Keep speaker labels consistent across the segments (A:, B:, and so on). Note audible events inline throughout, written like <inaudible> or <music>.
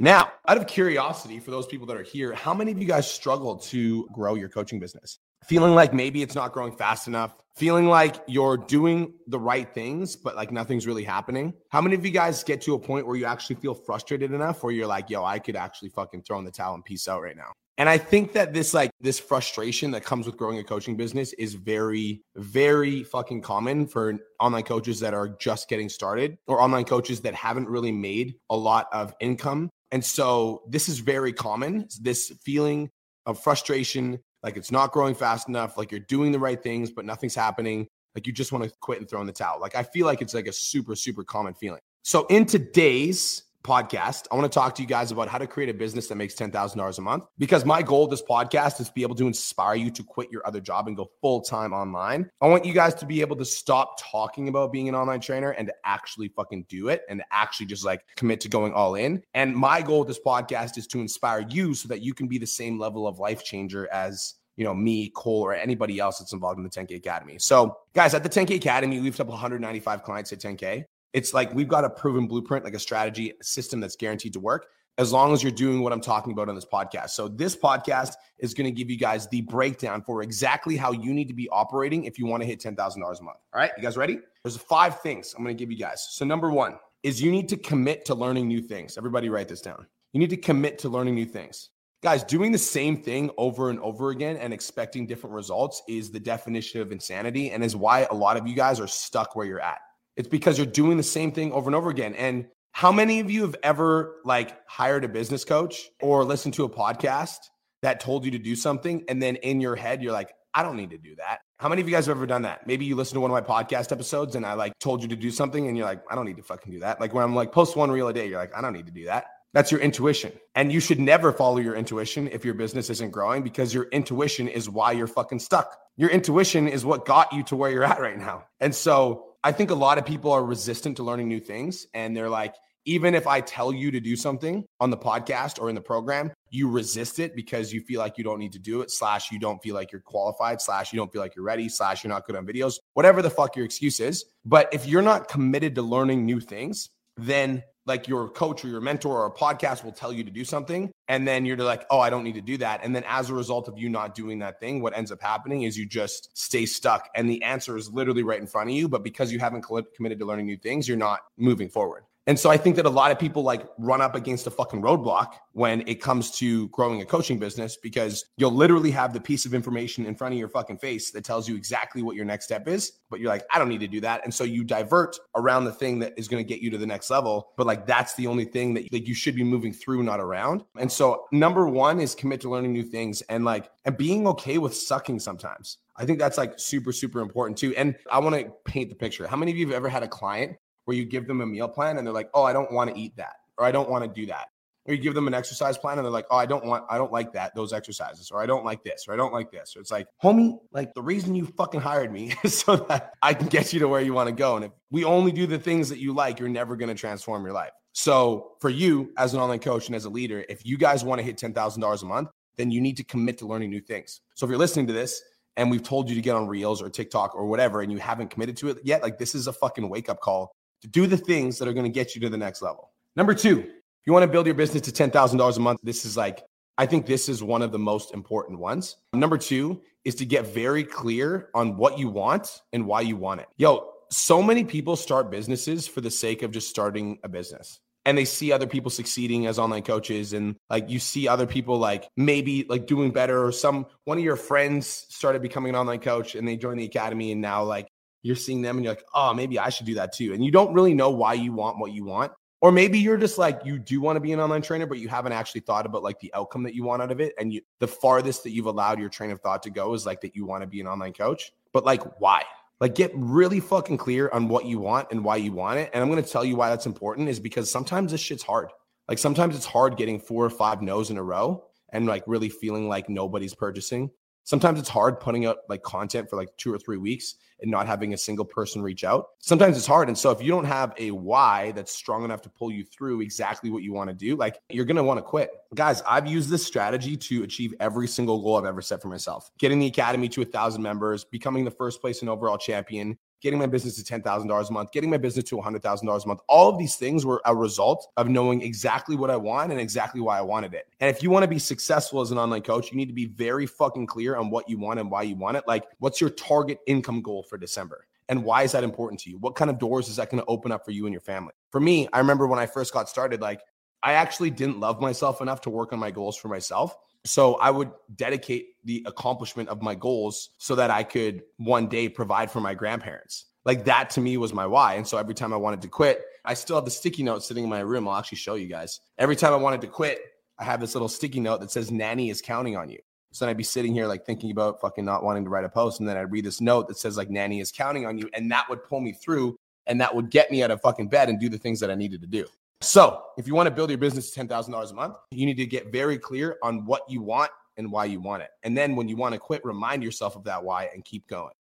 A: Now, out of curiosity for those people that are here, how many of you guys struggle to grow your coaching business? Feeling like maybe it's not growing fast enough, feeling like you're doing the right things, but like nothing's really happening. How many of you guys get to a point where you actually feel frustrated enough where you're like, yo, I could actually fucking throw in the towel and peace out right now? And I think that this like this frustration that comes with growing a coaching business is very very fucking common for online coaches that are just getting started or online coaches that haven't really made a lot of income. And so this is very common, this feeling of frustration, like it's not growing fast enough, like you're doing the right things but nothing's happening, like you just want to quit and throw in the towel. Like I feel like it's like a super super common feeling. So in today's podcast, I want to talk to you guys about how to create a business that makes $10,000 a month. Because my goal of this podcast is to be able to inspire you to quit your other job and go full time online. I want you guys to be able to stop talking about being an online trainer and to actually fucking do it and actually just like commit to going all in. And my goal of this podcast is to inspire you so that you can be the same level of life changer as you know, me, Cole, or anybody else that's involved in the 10K Academy. So, guys, at the 10K Academy, we've up 195 clients at 10K. It's like we've got a proven blueprint, like a strategy a system that's guaranteed to work as long as you're doing what I'm talking about on this podcast. So, this podcast is going to give you guys the breakdown for exactly how you need to be operating if you want to hit $10,000 a month. All right, you guys ready? There's five things I'm going to give you guys. So, number one is you need to commit to learning new things. Everybody, write this down. You need to commit to learning new things. Guys, doing the same thing over and over again and expecting different results is the definition of insanity and is why a lot of you guys are stuck where you're at. It's because you're doing the same thing over and over again. And how many of you have ever like hired a business coach or listened to a podcast that told you to do something and then in your head you're like, I don't need to do that. How many of you guys have ever done that? Maybe you listen to one of my podcast episodes and I like told you to do something and you're like, I don't need to fucking do that. Like when I'm like post one reel a day, you're like, I don't need to do that. That's your intuition. And you should never follow your intuition if your business isn't growing because your intuition is why you're fucking stuck. Your intuition is what got you to where you're at right now. And so I think a lot of people are resistant to learning new things. And they're like, even if I tell you to do something on the podcast or in the program, you resist it because you feel like you don't need to do it, slash, you don't feel like you're qualified, slash, you don't feel like you're ready, slash, you're not good on videos, whatever the fuck your excuse is. But if you're not committed to learning new things, then like your coach or your mentor or a podcast will tell you to do something and then you're like oh i don't need to do that. And then as a result of you not doing that thing what ends up happening is you just stay stuck and the answer is literally right in front of you but because you haven't committed to learning new things you're not moving forward and so I think that a lot of people like run up against a fucking roadblock when it comes to growing a coaching business because you'll literally have the piece of information in front of your fucking face that tells you exactly what your next step is, but you're like, I don't need to do that. And so you divert around the thing that is going to get you to the next level, but like that's the only thing that like you should be moving through, not around. And so number 1 is commit to learning new things and like and being okay with sucking sometimes. I think that's like super, super important too. And I want to paint the picture. How many of you have ever had a client where you give them a meal plan and they're like, oh, I don't want to eat that, or I don't want to do that. Or you give them an exercise plan and they're like, oh, I don't want, I don't like that, those exercises, or I don't like this, or I don't like this. Or it's like, homie, like the reason you fucking hired me <laughs> is so that I can get you to where you want to go. And if we only do the things that you like, you're never going to transform your life. So for you as an online coach and as a leader, if you guys want to hit $10,000 a month, then you need to commit to learning new things. So if you're listening to this and we've told you to get on Reels or TikTok or whatever, and you haven't committed to it yet, like this is a fucking wake up call to do the things that are going to get you to the next level. Number two, if you want to build your business to $10,000 a month, this is like, I think this is one of the most important ones. Number two is to get very clear on what you want and why you want it. Yo, so many people start businesses for the sake of just starting a business and they see other people succeeding as online coaches and like you see other people like maybe like doing better or some one of your friends started becoming an online coach and they joined the academy and now like you're seeing them and you're like, oh, maybe I should do that too. And you don't really know why you want what you want. Or maybe you're just like, you do want to be an online trainer, but you haven't actually thought about like the outcome that you want out of it. And you, the farthest that you've allowed your train of thought to go is like that you want to be an online coach. But like, why? Like, get really fucking clear on what you want and why you want it. And I'm going to tell you why that's important is because sometimes this shit's hard. Like, sometimes it's hard getting four or five no's in a row and like really feeling like nobody's purchasing. Sometimes it's hard putting out like content for like two or three weeks and not having a single person reach out. Sometimes it's hard. And so if you don't have a why that's strong enough to pull you through exactly what you want to do, like you're going to want to quit. Guys, I've used this strategy to achieve every single goal I've ever set for myself. Getting the academy to a thousand members, becoming the first place and overall champion, getting my business to $10,000 a month, getting my business to $100,000 a month. All of these things were a result of knowing exactly what I want and exactly why I wanted it. And if you want to be successful as an online coach, you need to be very fucking clear on what you want and why you want it. Like, what's your target income goal for December? And why is that important to you? What kind of doors is that going to open up for you and your family? For me, I remember when I first got started, like I actually didn't love myself enough to work on my goals for myself. So I would dedicate the accomplishment of my goals so that I could one day provide for my grandparents. Like that to me was my why. And so every time I wanted to quit, I still have the sticky note sitting in my room. I'll actually show you guys. Every time I wanted to quit, I have this little sticky note that says Nanny is counting on you. So then I'd be sitting here like thinking about fucking not wanting to write a post. And then I'd read this note that says like Nanny is counting on you. And that would pull me through and that would get me out of fucking bed and do the things that I needed to do. So if you want to build your business to $10,000 a month, you need to get very clear on what you want and why you want it. And then when you want to quit, remind yourself of that why and keep going.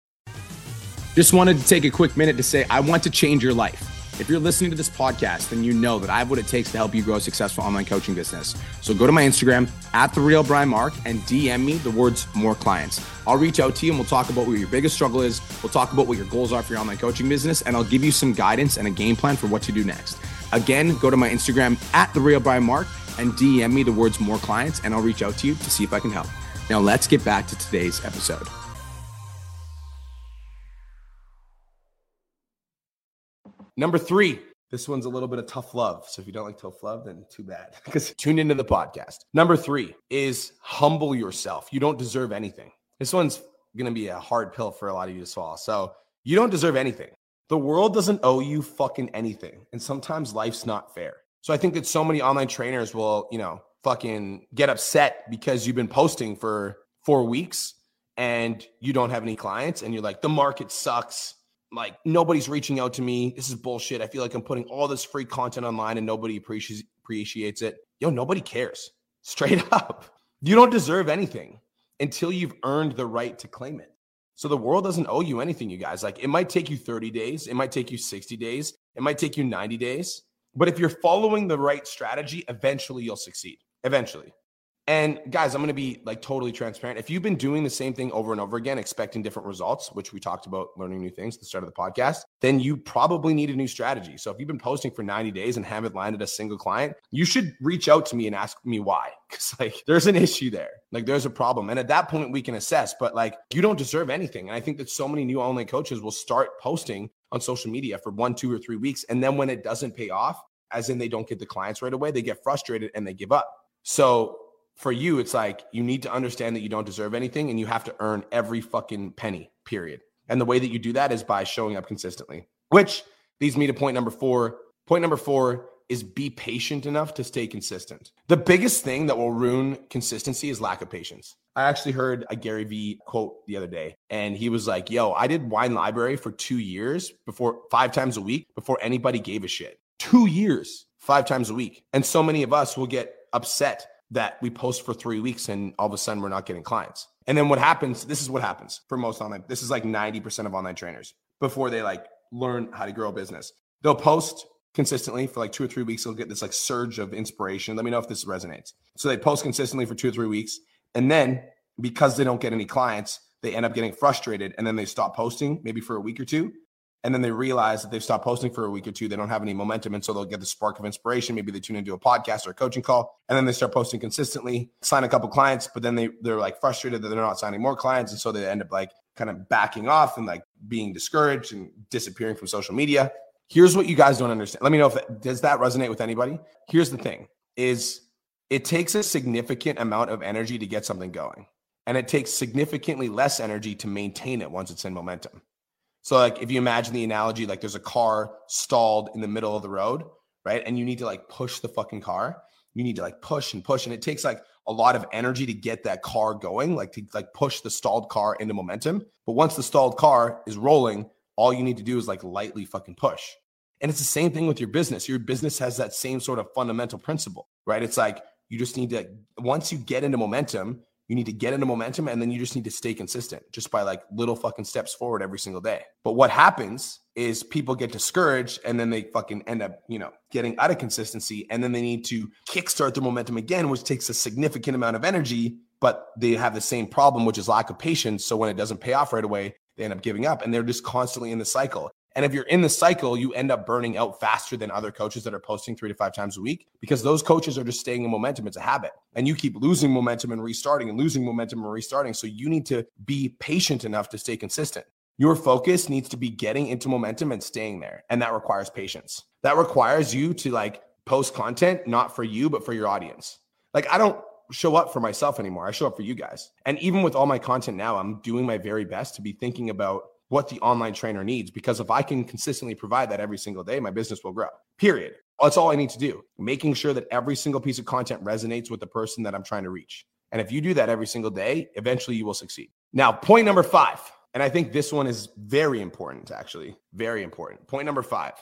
B: Just wanted to take a quick minute to say, I want to change your life. If you're listening to this podcast, then you know that I have what it takes to help you grow a successful online coaching business. So go to my Instagram at the real Brian Mark and DM me the words more clients. I'll reach out to you and we'll talk about what your biggest struggle is. We'll talk about what your goals are for your online coaching business, and I'll give you some guidance and a game plan for what to do next. Again, go to my Instagram at the real Brian Mark and DM me the words more clients, and I'll reach out to you to see if I can help. Now let's get back to today's episode.
A: Number three, this one's a little bit of tough love. So if you don't like tough love, then too bad <laughs> because tune into the podcast. Number three is humble yourself. You don't deserve anything. This one's going to be a hard pill for a lot of you to swallow. So you don't deserve anything. The world doesn't owe you fucking anything. And sometimes life's not fair. So I think that so many online trainers will, you know, fucking get upset because you've been posting for four weeks and you don't have any clients and you're like, the market sucks like nobody's reaching out to me. This is bullshit. I feel like I'm putting all this free content online and nobody appreciates appreciates it. Yo, nobody cares. <laughs> Straight up. You don't deserve anything until you've earned the right to claim it. So the world doesn't owe you anything, you guys. Like it might take you 30 days, it might take you 60 days, it might take you 90 days. But if you're following the right strategy, eventually you'll succeed. Eventually. And guys, I'm going to be like totally transparent. If you've been doing the same thing over and over again, expecting different results, which we talked about learning new things at the start of the podcast, then you probably need a new strategy. So if you've been posting for 90 days and haven't landed a single client, you should reach out to me and ask me why. <laughs> Cause like there's an issue there. Like there's a problem. And at that point, we can assess, but like you don't deserve anything. And I think that so many new online coaches will start posting on social media for one, two, or three weeks. And then when it doesn't pay off, as in they don't get the clients right away, they get frustrated and they give up. So for you, it's like you need to understand that you don't deserve anything and you have to earn every fucking penny, period. And the way that you do that is by showing up consistently, which leads me to point number four. Point number four is be patient enough to stay consistent. The biggest thing that will ruin consistency is lack of patience. I actually heard a Gary Vee quote the other day, and he was like, Yo, I did wine library for two years before five times a week before anybody gave a shit. Two years, five times a week. And so many of us will get upset that we post for three weeks and all of a sudden we're not getting clients. And then what happens, this is what happens for most online, this is like 90% of online trainers before they like learn how to grow a business. They'll post consistently for like two or three weeks. They'll get this like surge of inspiration. Let me know if this resonates. So they post consistently for two or three weeks. And then because they don't get any clients, they end up getting frustrated and then they stop posting maybe for a week or two and then they realize that they've stopped posting for a week or two. They don't have any momentum. And so they'll get the spark of inspiration. Maybe they tune into a podcast or a coaching call. And then they start posting consistently, sign a couple clients, but then they, they're like frustrated that they're not signing more clients. And so they end up like kind of backing off and like being discouraged and disappearing from social media. Here's what you guys don't understand. Let me know if does that resonate with anybody? Here's the thing is it takes a significant amount of energy to get something going. And it takes significantly less energy to maintain it once it's in momentum. So like if you imagine the analogy, like there's a car stalled in the middle of the road, right? And you need to like push the fucking car. You need to like push and push. And it takes like a lot of energy to get that car going, like to like push the stalled car into momentum. But once the stalled car is rolling, all you need to do is like lightly fucking push. And it's the same thing with your business. Your business has that same sort of fundamental principle, right? It's like you just need to, once you get into momentum, you need to get into momentum and then you just need to stay consistent just by like little fucking steps forward every single day. But what happens is people get discouraged and then they fucking end up, you know, getting out of consistency and then they need to kickstart their momentum again, which takes a significant amount of energy, but they have the same problem, which is lack of patience. So when it doesn't pay off right away, they end up giving up and they're just constantly in the cycle. And if you're in the cycle, you end up burning out faster than other coaches that are posting three to five times a week because those coaches are just staying in momentum. It's a habit. And you keep losing momentum and restarting and losing momentum and restarting. So you need to be patient enough to stay consistent. Your focus needs to be getting into momentum and staying there. And that requires patience. That requires you to like post content, not for you, but for your audience. Like, I don't show up for myself anymore. I show up for you guys. And even with all my content now, I'm doing my very best to be thinking about what the online trainer needs because if I can consistently provide that every single day, my business will grow. Period. That's all I need to do. Making sure that every single piece of content resonates with the person that I'm trying to reach. And if you do that every single day, eventually you will succeed. Now, point number five, and I think this one is very important, actually, very important. Point number five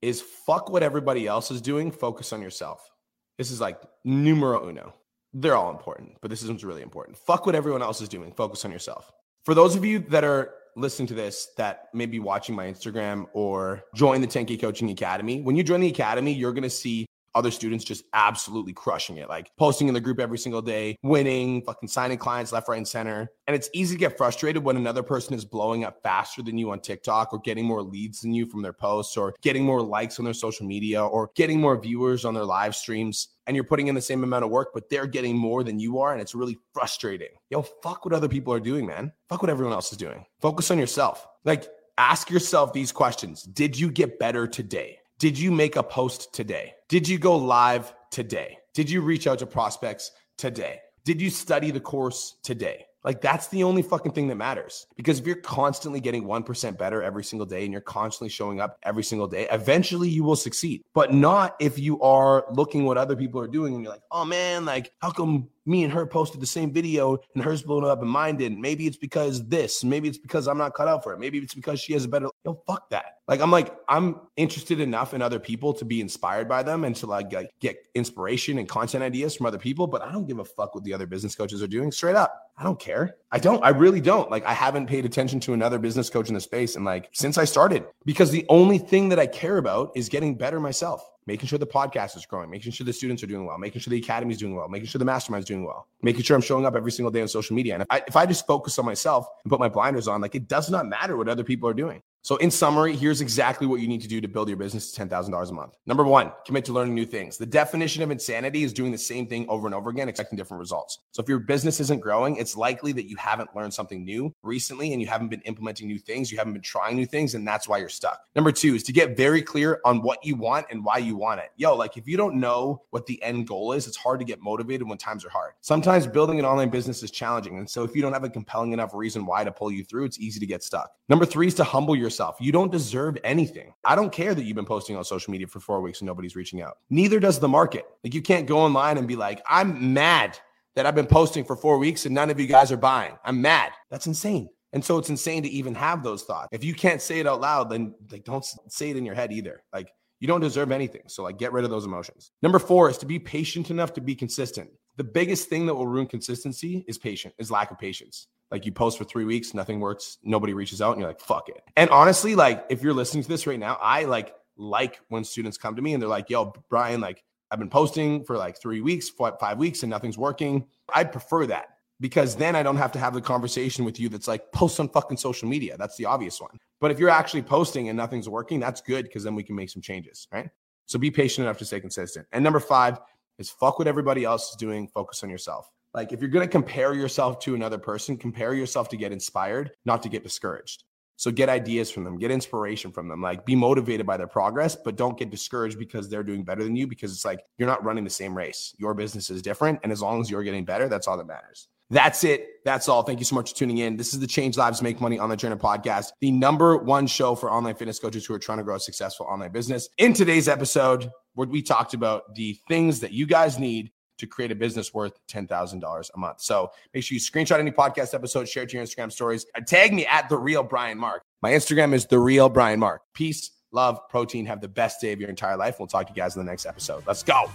A: is fuck what everybody else is doing, focus on yourself. This is like numero uno. They're all important, but this one's really important. Fuck what everyone else is doing, focus on yourself. For those of you that are listening to this that may be watching my Instagram or join the 10K Coaching Academy, when you join the academy, you're going to see other students just absolutely crushing it, like posting in the group every single day, winning, fucking signing clients left, right, and center. And it's easy to get frustrated when another person is blowing up faster than you on TikTok or getting more leads than you from their posts or getting more likes on their social media or getting more viewers on their live streams. And you're putting in the same amount of work, but they're getting more than you are. And it's really frustrating. Yo, fuck what other people are doing, man. Fuck what everyone else is doing. Focus on yourself. Like, ask yourself these questions Did you get better today? Did you make a post today? Did you go live today? Did you reach out to prospects today? Did you study the course today? Like that's the only fucking thing that matters. Because if you're constantly getting 1% better every single day and you're constantly showing up every single day, eventually you will succeed. But not if you are looking what other people are doing and you're like, "Oh man, like how come me and her posted the same video and hers blown up and mine didn't. Maybe it's because this. Maybe it's because I'm not cut out for it. Maybe it's because she has a better. Yo, fuck that. Like I'm like I'm interested enough in other people to be inspired by them and to like, like get inspiration and content ideas from other people. But I don't give a fuck what the other business coaches are doing. Straight up, I don't care. I don't. I really don't. Like I haven't paid attention to another business coach in the space and like since I started because the only thing that I care about is getting better myself making sure the podcast is growing, making sure the students are doing well, making sure the academy is doing well, making sure the mastermind is doing well, making sure I'm showing up every single day on social media. And if I, if I just focus on myself and put my blinders on, like it does not matter what other people are doing. So, in summary, here's exactly what you need to do to build your business to $10,000 a month. Number one, commit to learning new things. The definition of insanity is doing the same thing over and over again, expecting different results. So, if your business isn't growing, it's likely that you haven't learned something new recently and you haven't been implementing new things, you haven't been trying new things, and that's why you're stuck. Number two is to get very clear on what you want and why you want it. Yo, like if you don't know what the end goal is, it's hard to get motivated when times are hard. Sometimes building an online business is challenging. And so, if you don't have a compelling enough reason why to pull you through, it's easy to get stuck. Number three is to humble yourself. You don't deserve deserve anything. I don't care that you've been posting on social media for four weeks and nobody's reaching out. Neither does the market. Like you can't go online and be like, I'm mad that I've been posting for four weeks and none of you guys are buying. I'm mad. That's insane. And so it's insane to even have those thoughts. If you can't say it out loud, then like don't say it in your head either. Like you don't deserve anything. So like get rid of those emotions. Number 4 is to be patient enough to be consistent. The biggest thing that will ruin consistency is patient, is lack of patience. Like you post for three weeks, nothing works, nobody reaches out, and you're like, fuck it. And honestly, like if you're listening to this right now, I like like when students come to me and they're like, yo, Brian, like I've been posting for like three weeks, five weeks, and nothing's working. I prefer that because then I don't have to have the conversation with you that's like post on fucking social media. That's the obvious one. But if you're actually posting and nothing's working, that's good because then we can make some changes, right? So be patient enough to stay consistent. And number five is fuck what everybody else is doing, focus on yourself. Like if you're going to compare yourself to another person, compare yourself to get inspired, not to get discouraged. So get ideas from them, get inspiration from them, like be motivated by their progress, but don't get discouraged because they're doing better than you because it's like you're not running the same race. Your business is different. And as long as you're getting better, that's all that matters. That's it. That's all. Thank you so much for tuning in. This is the Change Lives Make Money Online Trainer podcast, the number one show for online fitness coaches who are trying to grow a successful online business. In today's episode, where we talked about the things that you guys need to create a business worth $10,000 a month. So make sure you screenshot any podcast episode, share it to your Instagram stories, tag me at the real Brian Mark. My Instagram is the real Brian Mark. Peace, love, protein. Have the best day of your entire life. We'll talk to you guys in the next episode. Let's go.